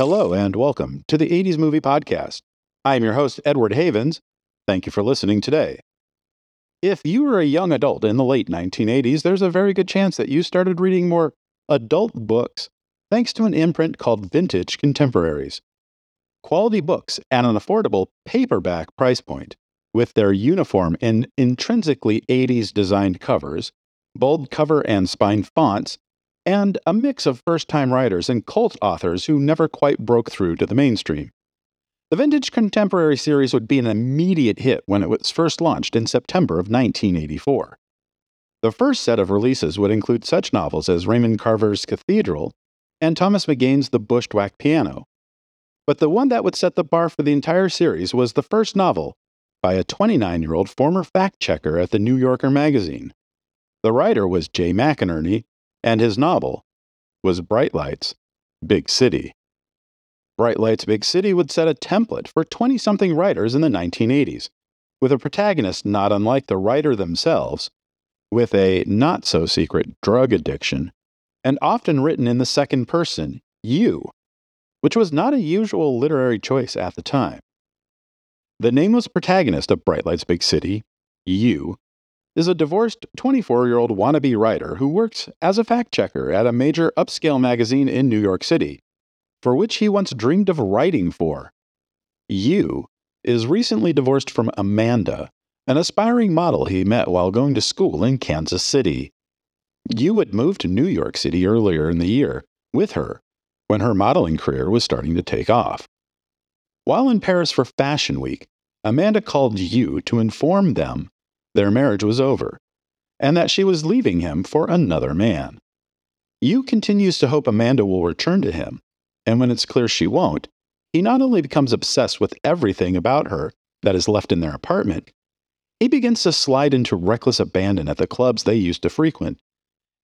Hello, and welcome to the 80s Movie Podcast. I am your host, Edward Havens. Thank you for listening today. If you were a young adult in the late 1980s, there's a very good chance that you started reading more adult books thanks to an imprint called Vintage Contemporaries. Quality books at an affordable paperback price point, with their uniform and intrinsically 80s designed covers, bold cover and spine fonts, and a mix of first time writers and cult authors who never quite broke through to the mainstream. The Vintage Contemporary series would be an immediate hit when it was first launched in September of 1984. The first set of releases would include such novels as Raymond Carver's Cathedral and Thomas McGuane's The Bushwhack Piano. But the one that would set the bar for the entire series was the first novel by a 29 year old former fact checker at the New Yorker magazine. The writer was Jay McInerney, and his novel was Bright Lights, Big City. Bright Lights Big City would set a template for 20 something writers in the 1980s, with a protagonist not unlike the writer themselves, with a not so secret drug addiction, and often written in the second person, you, which was not a usual literary choice at the time. The nameless protagonist of Bright Lights Big City, you, is a divorced 24 year old wannabe writer who works as a fact checker at a major upscale magazine in New York City for which he once dreamed of writing for. You is recently divorced from Amanda, an aspiring model he met while going to school in Kansas City. You had moved to New York City earlier in the year with her when her modeling career was starting to take off. While in Paris for Fashion Week, Amanda called you to inform them their marriage was over and that she was leaving him for another man. You continues to hope Amanda will return to him and when it's clear she won't, he not only becomes obsessed with everything about her that is left in their apartment, he begins to slide into reckless abandon at the clubs they used to frequent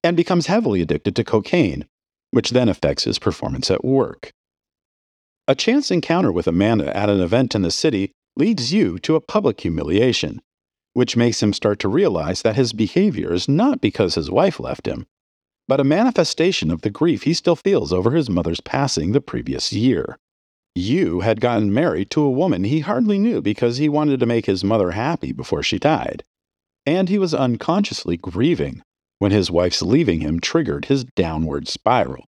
and becomes heavily addicted to cocaine, which then affects his performance at work. A chance encounter with Amanda at an event in the city leads you to a public humiliation, which makes him start to realize that his behavior is not because his wife left him, but a manifestation of the grief he still feels over his mother's passing the previous year. You had gotten married to a woman he hardly knew because he wanted to make his mother happy before she died. And he was unconsciously grieving when his wife's leaving him triggered his downward spiral.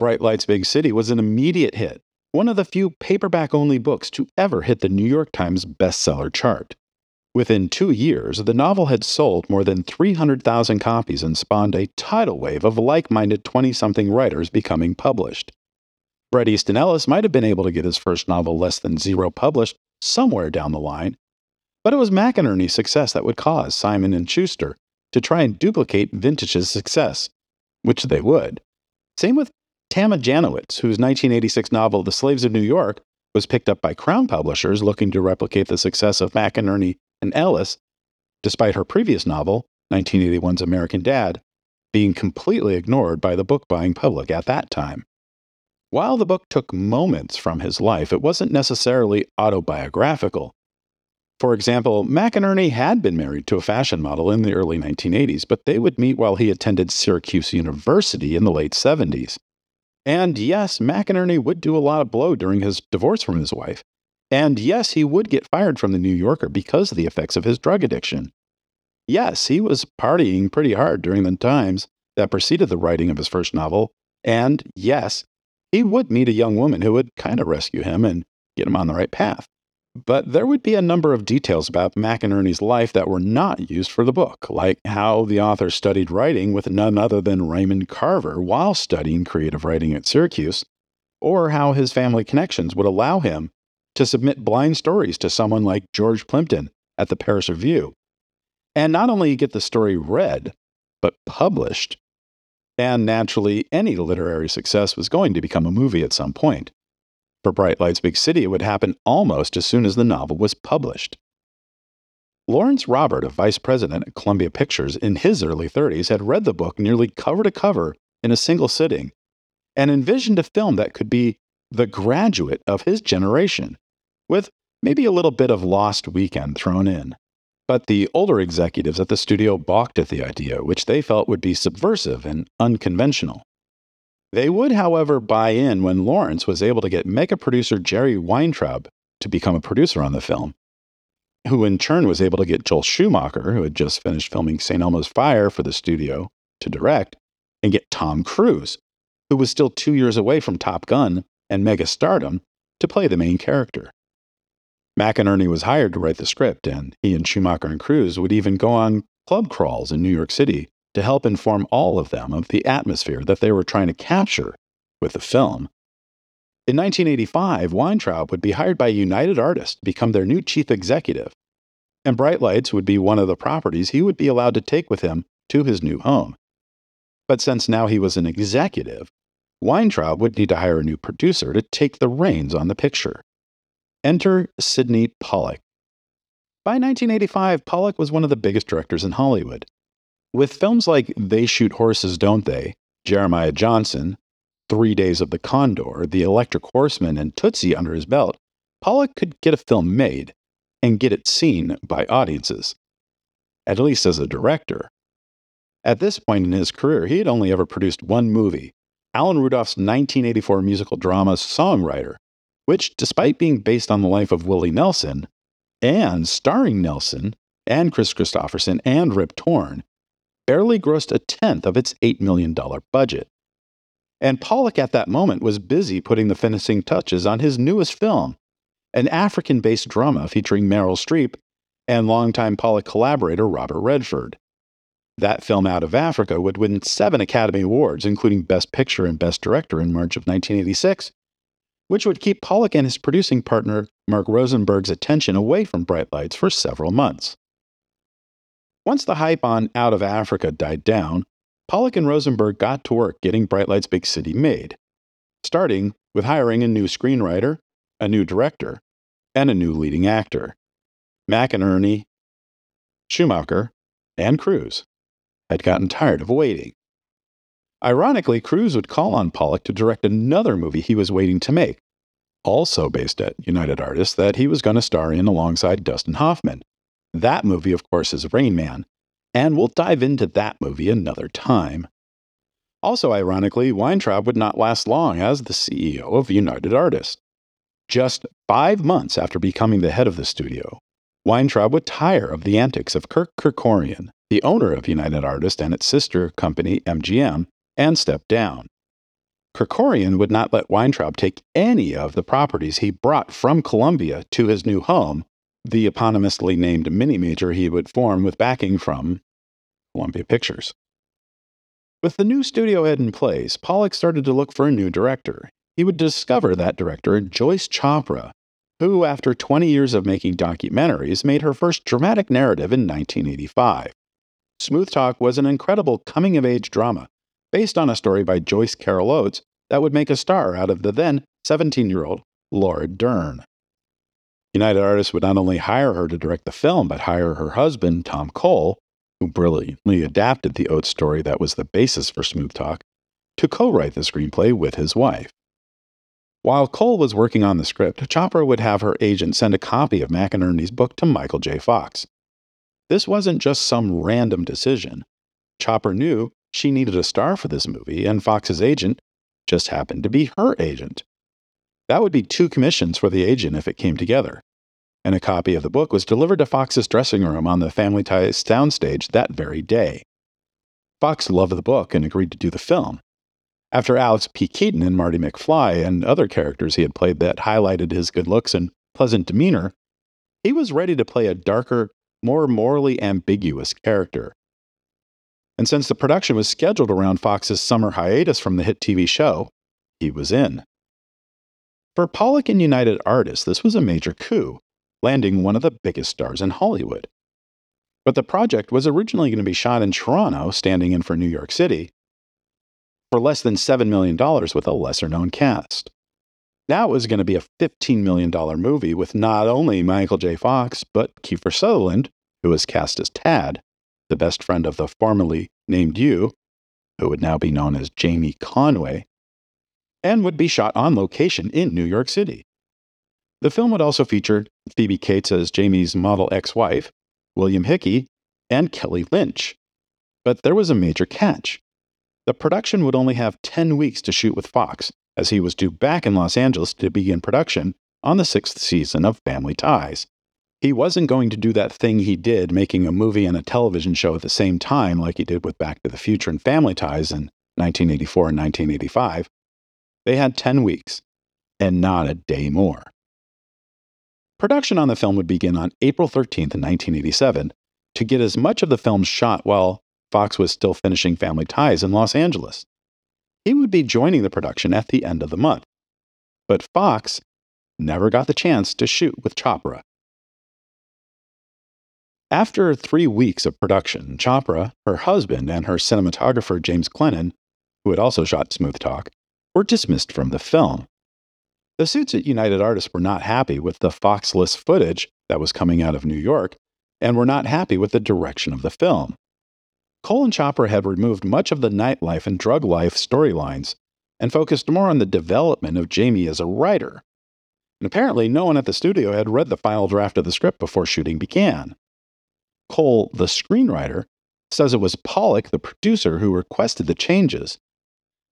Bright Lights Big City was an immediate hit, one of the few paperback only books to ever hit the New York Times bestseller chart. Within two years, the novel had sold more than 300,000 copies and spawned a tidal wave of like minded 20 something writers becoming published. Bret Easton Ellis might have been able to get his first novel less than zero published somewhere down the line, but it was McInerney's success that would cause Simon and Schuster to try and duplicate Vintage's success, which they would. Same with Tama Janowitz, whose 1986 novel The Slaves of New York was picked up by Crown Publishers looking to replicate the success of McInerney and Ellis, despite her previous novel, 1981's American Dad, being completely ignored by the book buying public at that time. While the book took moments from his life, it wasn't necessarily autobiographical. For example, McInerney had been married to a fashion model in the early 1980s, but they would meet while he attended Syracuse University in the late 70s. And yes, McInerney would do a lot of blow during his divorce from his wife, and yes, he would get fired from the New Yorker because of the effects of his drug addiction. Yes, he was partying pretty hard during the times that preceded the writing of his first novel. And yes, he would meet a young woman who would kind of rescue him and get him on the right path. But there would be a number of details about McInerney's life that were not used for the book, like how the author studied writing with none other than Raymond Carver while studying creative writing at Syracuse, or how his family connections would allow him to submit blind stories to someone like George Plimpton at the Paris Review. And not only get the story read, but published. And naturally, any literary success was going to become a movie at some point. For Bright Lights Big City, it would happen almost as soon as the novel was published. Lawrence Robert, a vice president at Columbia Pictures in his early 30s, had read the book nearly cover to cover in a single sitting and envisioned a film that could be the graduate of his generation with maybe a little bit of Lost Weekend thrown in. But the older executives at the studio balked at the idea, which they felt would be subversive and unconventional. They would, however, buy in when Lawrence was able to get mega producer Jerry Weintraub to become a producer on the film, who in turn was able to get Joel Schumacher, who had just finished filming St. Elmo's Fire for the studio, to direct, and get Tom Cruise, who was still two years away from Top Gun and mega stardom, to play the main character. McInerney was hired to write the script, and he and Schumacher and Cruise would even go on club crawls in New York City to help inform all of them of the atmosphere that they were trying to capture with the film. In 1985, Weintraub would be hired by United Artists to become their new chief executive, and Bright Lights would be one of the properties he would be allowed to take with him to his new home. But since now he was an executive, Weintraub would need to hire a new producer to take the reins on the picture. Enter Sydney Pollack. By 1985, Pollack was one of the biggest directors in Hollywood. With films like They Shoot Horses, Don't They, Jeremiah Johnson, Three Days of the Condor, The Electric Horseman, and Tootsie under his belt, Pollack could get a film made and get it seen by audiences, at least as a director. At this point in his career, he had only ever produced one movie, Alan Rudolph's 1984 musical drama Songwriter, which, despite being based on the life of Willie Nelson and starring Nelson and Kris Kristofferson and Rip Torn, barely grossed a tenth of its $8 million budget. And Pollack at that moment was busy putting the finishing touches on his newest film, an African based drama featuring Meryl Streep and longtime Pollack collaborator Robert Redford. That film out of Africa would win seven Academy Awards, including Best Picture and Best Director in March of 1986, which would keep Pollack and his producing partner Mark Rosenberg's attention away from Bright Lights for several months. Once the hype on Out of Africa died down, Pollack and Rosenberg got to work getting Bright Lights Big City made, starting with hiring a new screenwriter, a new director, and a new leading actor. McInerney, Schumacher, and Cruise had gotten tired of waiting. Ironically, Cruise would call on Pollack to direct another movie he was waiting to make, also based at United Artists, that he was going to star in alongside Dustin Hoffman. That movie, of course, is Rain Man, and we'll dive into that movie another time. Also, ironically, Weintraub would not last long as the CEO of United Artists. Just five months after becoming the head of the studio, Weintraub would tire of the antics of Kirk Kerkorian, the owner of United Artists and its sister company MGM, and step down. Kerkorian would not let Weintraub take any of the properties he brought from Columbia to his new home the eponymously named mini major he would form with backing from Columbia Pictures. With the new studio head in place, Pollack started to look for a new director. He would discover that director Joyce Chopra, who, after 20 years of making documentaries, made her first dramatic narrative in 1985. Smooth Talk was an incredible coming of age drama based on a story by Joyce Carol Oates that would make a star out of the then 17 year old Laura Dern. United Artists would not only hire her to direct the film, but hire her husband, Tom Cole, who brilliantly adapted the Oates story that was the basis for Smooth Talk, to co write the screenplay with his wife. While Cole was working on the script, Chopra would have her agent send a copy of McInerney's book to Michael J. Fox. This wasn't just some random decision. Chopra knew she needed a star for this movie, and Fox's agent just happened to be her agent. That would be two commissions for the agent if it came together. And a copy of the book was delivered to Fox's dressing room on the Family Ties soundstage that very day. Fox loved the book and agreed to do the film. After Alex P. Keaton and Marty McFly and other characters he had played that highlighted his good looks and pleasant demeanor, he was ready to play a darker, more morally ambiguous character. And since the production was scheduled around Fox's summer hiatus from the hit TV show, he was in. For Pollack and United Artists, this was a major coup, landing one of the biggest stars in Hollywood. But the project was originally going to be shot in Toronto, standing in for New York City, for less than $7 million with a lesser known cast. Now it was going to be a $15 million movie with not only Michael J. Fox, but Kiefer Sutherland, who was cast as Tad, the best friend of the formerly named you, who would now be known as Jamie Conway, and would be shot on location in New York City. The film would also feature Phoebe Cates as Jamie's model ex wife, William Hickey, and Kelly Lynch. But there was a major catch. the production would only have 10 weeks to shoot with Fox, as he was due back in Los Angeles to begin production on the sixth season of Family Ties. He wasn't going to do that thing he did, making a movie and a television show at the same time, like he did with Back to the Future and Family Ties in 1984 and 1985. They had 10 weeks, and not a day more. Production on the film would begin on April 13th, 1987, to get as much of the film shot while Fox was still finishing Family Ties in Los Angeles. He would be joining the production at the end of the month. But Fox never got the chance to shoot with Chopra. After three weeks of production, Chopra, her husband, and her cinematographer James Glennon, who had also shot Smooth Talk, were dismissed from the film. The suits at United Artists were not happy with the Foxless footage that was coming out of New York and were not happy with the direction of the film. Cole and Chopra had removed much of the nightlife and drug life storylines and focused more on the development of Jamie as a writer. And apparently, no one at the studio had read the final draft of the script before shooting began. Cole, the screenwriter, says it was Pollack, the producer, who requested the changes.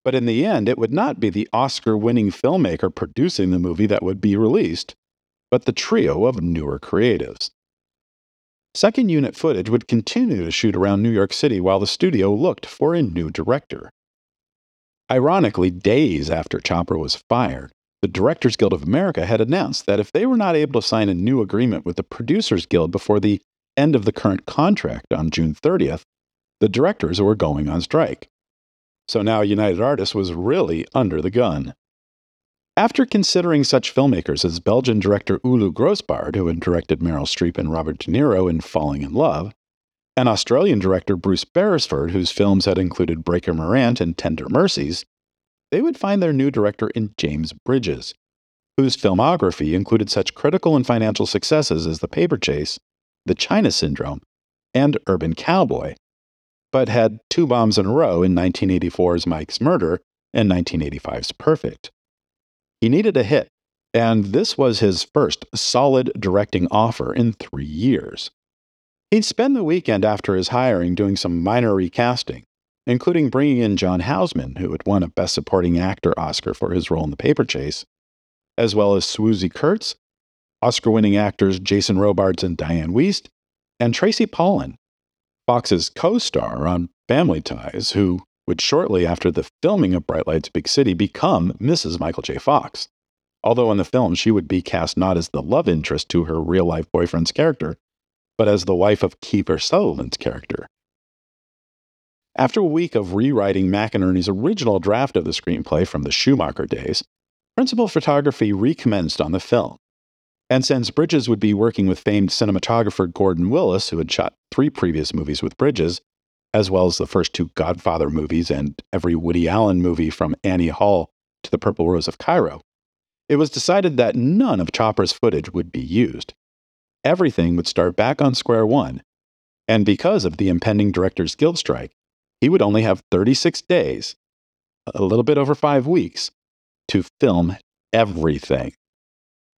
But in the end, it would not be the Oscar winning filmmaker producing the movie that would be released, but the trio of newer creatives. Second unit footage would continue to shoot around New York City while the studio looked for a new director. Ironically, days after Chopra was fired, the Directors Guild of America had announced that if they were not able to sign a new agreement with the Producers Guild before the end of the current contract on June 30th, the directors were going on strike. So now United Artists was really under the gun. After considering such filmmakers as Belgian director Ulu Grosbard, who had directed Meryl Streep and Robert De Niro in Falling in Love, and Australian director Bruce Beresford, whose films had included Breaker Morant and Tender Mercies, they would find their new director in James Bridges, whose filmography included such critical and financial successes as The Paper Chase the China Syndrome, and Urban Cowboy, but had two bombs in a row in 1984's Mike's Murder and 1985's Perfect. He needed a hit, and this was his first solid directing offer in three years. He'd spend the weekend after his hiring doing some minor recasting, including bringing in John Houseman, who had won a Best Supporting Actor Oscar for his role in The Paper Chase, as well as Swoosie Kurtz Oscar winning actors Jason Robards and Dianne Wiest, and Tracy Pollan, Fox's co star on Family Ties, who would shortly after the filming of Bright Lights Big City become Mrs. Michael J. Fox. Although in the film she would be cast not as the love interest to her real life boyfriend's character, but as the wife of Kiefer Sutherland's character. After a week of rewriting McInerney's original draft of the screenplay from the Schumacher days, principal photography recommenced on the film. And since Bridges would be working with famed cinematographer Gordon Willis, who had shot three previous movies with Bridges, as well as the first two Godfather movies and every Woody Allen movie from Annie Hall to The Purple Rose of Cairo, it was decided that none of Chopra's footage would be used. Everything would start back on square one, and because of the impending Directors Guild strike, he would only have 36 days, a little bit over five weeks, to film everything.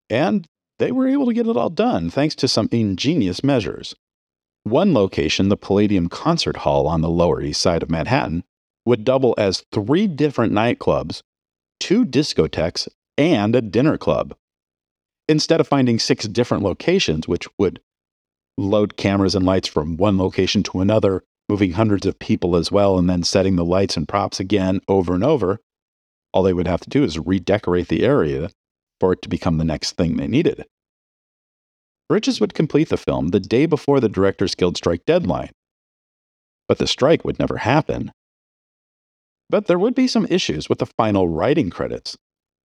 And they were able to get it all done thanks to some ingenious measures. One location, the Palladium Concert Hall on the Lower East Side of Manhattan, would double as three different nightclubs, two discotheques, and a dinner club. Instead of finding six different locations, which would load cameras and lights from one location to another, moving hundreds of people as well, and then setting the lights and props again over and over, all they would have to do is redecorate the area for it to become the next thing they needed. Bridges would complete the film the day before the Directors Guild strike deadline. But the strike would never happen. But there would be some issues with the final writing credits.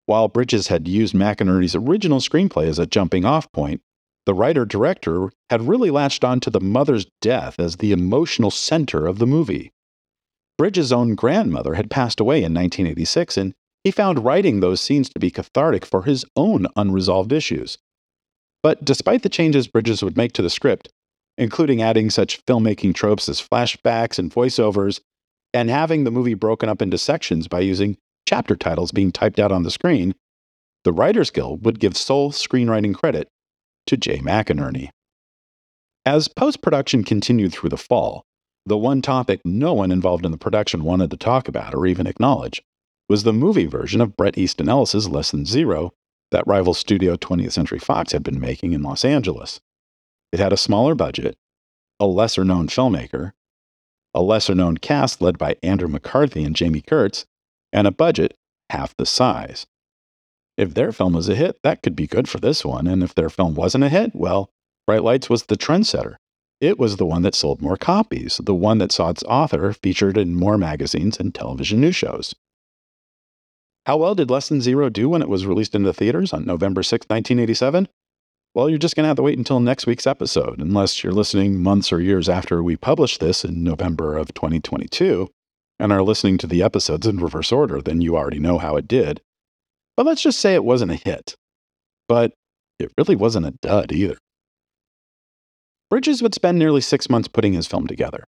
While Bridges had used McInerney's original screenplay as a jumping off point, the writer director had really latched on to the mother's death as the emotional center of the movie. Bridges' own grandmother had passed away in 1986, and he found writing those scenes to be cathartic for his own unresolved issues. But despite the changes Bridges would make to the script, including adding such filmmaking tropes as flashbacks and voiceovers, and having the movie broken up into sections by using chapter titles being typed out on the screen, the Writers Guild would give sole screenwriting credit to Jay McInerney. As post production continued through the fall, the one topic no one involved in the production wanted to talk about or even acknowledge was the movie version of Bret Easton Ellis's Less Than Zero that rival studio 20th Century Fox had been making in Los Angeles. It had a smaller budget, a lesser known filmmaker, a lesser known cast led by Andrew McCarthy and Jami Gertz, and a budget half the size. If their film was a hit, that could be good for this one, and if their film wasn't a hit, well, Bright Lights was the trendsetter. It was the one that sold more copies, the one that saw its author featured in more magazines and television news shows. How well did Less Than Zero do when it was released into theaters on November 6, 1987? Well, you're just going to have to wait until next week's episode, unless you're listening months or years after we publish this in November of 2022 and are listening to the episodes in reverse order, then you already know how it did. But let's just say it wasn't a hit. But it really wasn't a dud either. Bridges would spend nearly six months putting his film together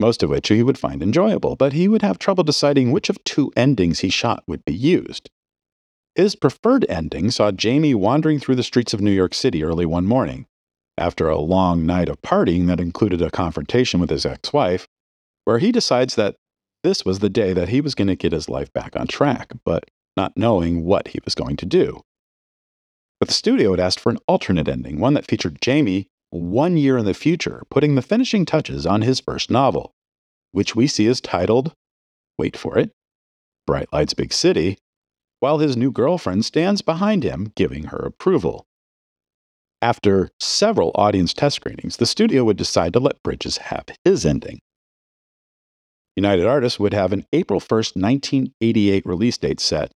most of which he would find enjoyable, but he would have trouble deciding which of two endings he shot would be used. His preferred ending saw Jamie wandering through the streets of New York City early one morning, after a long night of partying that included a confrontation with his ex wife, where he decides that this was the day that he was going to get his life back on track, but not knowing what he was going to do. But the studio had asked for an alternate ending, one that featured Jamie one year in the future, putting the finishing touches on his first novel, which we see is titled, wait for it, Bright Lights Big City, while his new girlfriend stands behind him, giving her approval. After several audience test screenings, the studio would decide to let Bridges have his ending. United Artists would have an April 1st, 1988 release date set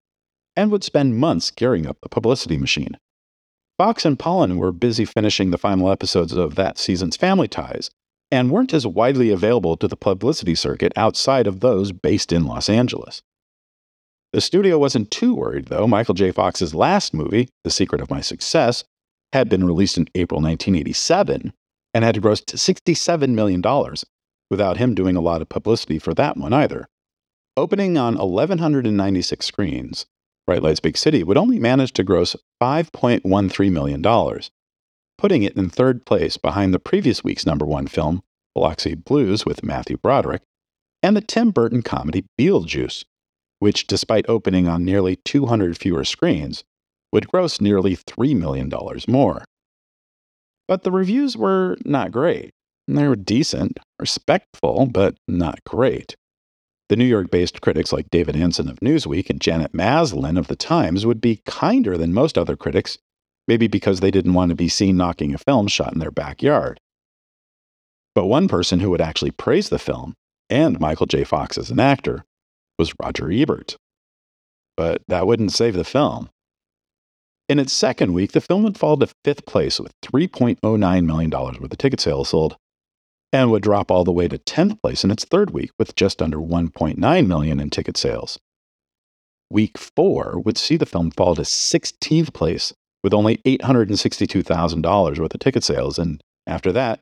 and would spend months gearing up the publicity machine. Fox and Pollan were busy finishing the final episodes of that season's Family Ties and weren't as widely available to the publicity circuit outside of those based in Los Angeles. The studio wasn't too worried, though. Michael J. Fox's last movie, The Secret of My Success, had been released in April 1987 and had grossed $67 million, without him doing a lot of publicity for that one either. Opening on 1,196 screens, Bright Lights Big City would only manage to gross $5.13 million, putting it in third place behind the previous week's number one film, Biloxi Blues with Matthew Broderick, and the Tim Burton comedy Beetlejuice, which, despite opening on nearly 200 fewer screens, would gross nearly $3 million more. But the reviews were not great. They were decent, respectful, but not great. The New York based critics like David Ansen of Newsweek and Janet Maslin of The Times would be kinder than most other critics, maybe because they didn't want to be seen knocking a film shot in their backyard. But one person who would actually praise the film, and Michael J. Fox as an actor, was Roger Ebert. But that wouldn't save the film. In its second week, the film would fall to fifth place with $3.09 million worth of ticket sales sold and would drop all the way to 10th place in its third week with just under 1.9 million in ticket sales. Week 4 would see the film fall to 16th place with only $862,000 worth of ticket sales and after that,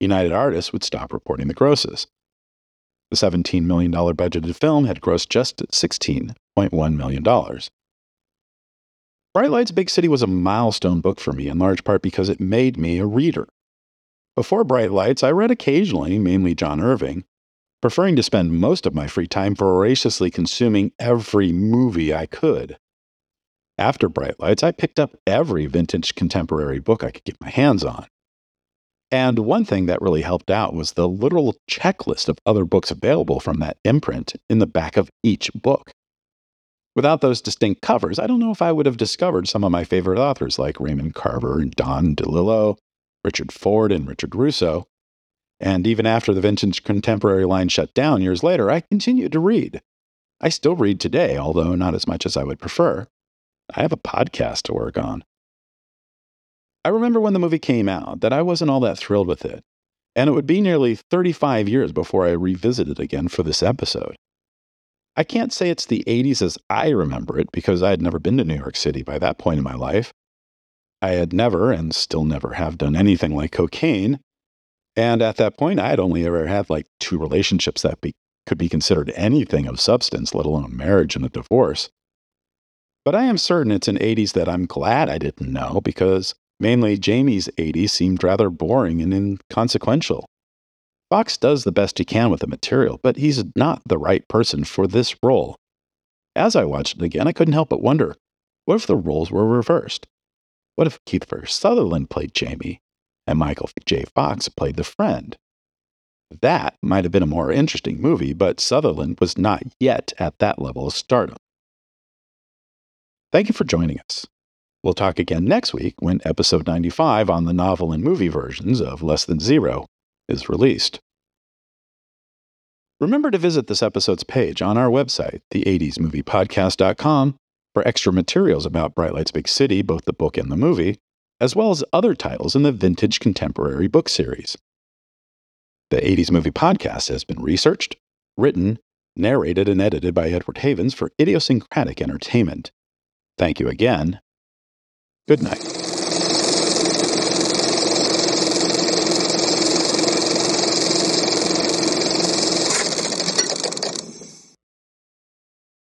United Artists would stop reporting the grosses. The $17 million budgeted film had grossed just $16.1 million. Bright Lights Big City was a milestone book for me in large part because it made me a reader. Before Bright Lights, I read occasionally, mainly John Irving, preferring to spend most of my free time voraciously consuming every movie I could. After Bright Lights, I picked up every vintage contemporary book I could get my hands on. And one thing that really helped out was the literal checklist of other books available from that imprint in the back of each book. Without those distinct covers, I don't know if I would have discovered some of my favorite authors like Raymond Carver and Don DeLillo, Richard Ford and Richard Russo. And even after the vintage contemporary line shut down years later, I continued to read. I still read today, although not as much as I would prefer. I have a podcast to work on. I remember when the movie came out that I wasn't all that thrilled with it, and it would be nearly 35 years before I revisited again for this episode. I can't say it's the 80s as I remember it because I had never been to New York City by that point in my life, I had never and still never have done anything like cocaine. And at that point, I had only ever had like two relationships that be, could be considered anything of substance, let alone a marriage and a divorce. But I am certain it's an 80s that I'm glad I didn't know because mainly Jamie's 80s seemed rather boring and inconsequential. Fox does the best he can with the material, but he's not the right person for this role. As I watched it again, I couldn't help but wonder what if the roles were reversed? What if Kiefer Sutherland played Jamie and Michael J. Fox played the friend? That might have been a more interesting movie, but Sutherland was not yet at that level of stardom. Thank you for joining us. We'll talk again next week when episode 95 on the novel and movie versions of Less Than Zero is released. Remember to visit this episode's page on our website, the80smoviepodcast.com, for extra materials about Bright Lights Big City, both the book and the movie, as well as other titles in the Vintage Contemporary book series. The 80s Movie Podcast has been researched, written, narrated, and edited by Edward Havens for idiosyncratic entertainment. Thank you again. Good night.